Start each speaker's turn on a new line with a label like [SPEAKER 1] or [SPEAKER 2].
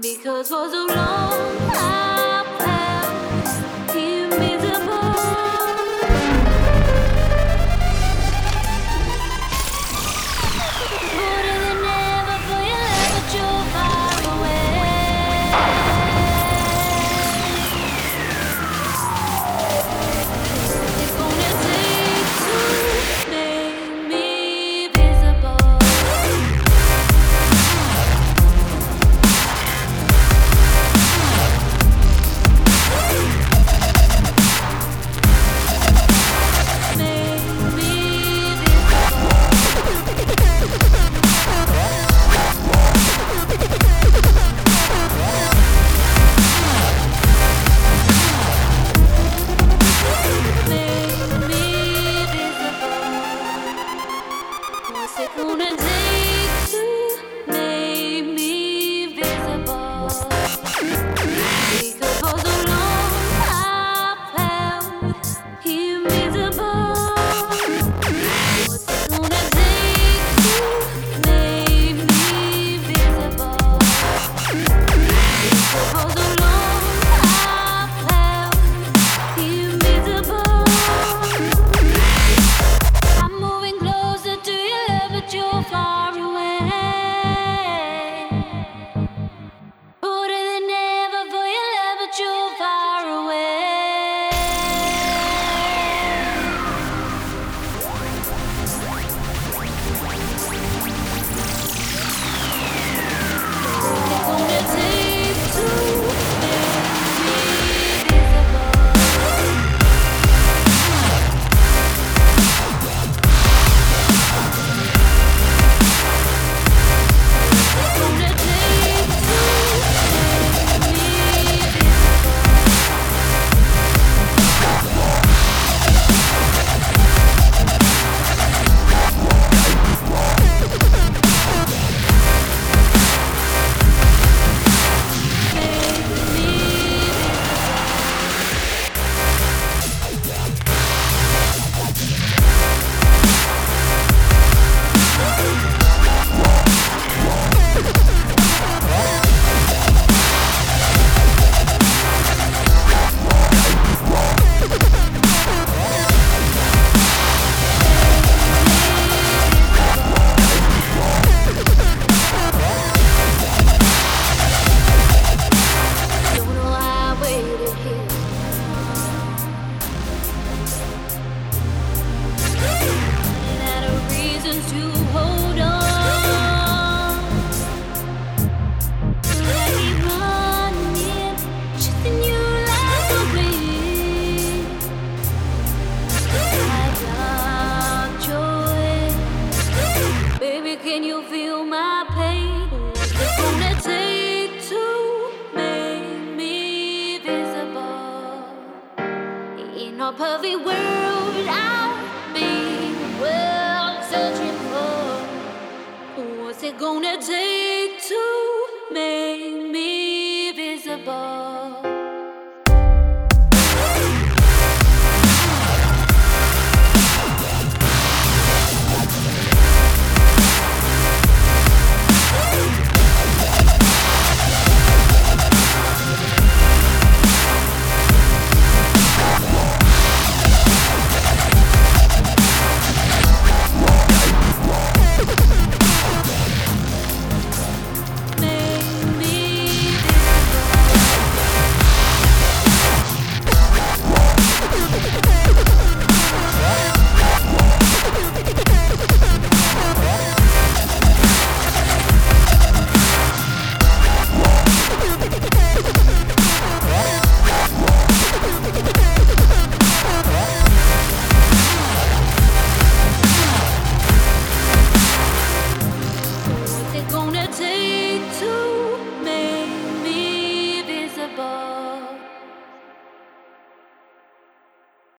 [SPEAKER 1] because for so long Can you feel my pain? It's gonna take to make me visible. In a perfect world, I'll be well searching for. What's it gonna take to make?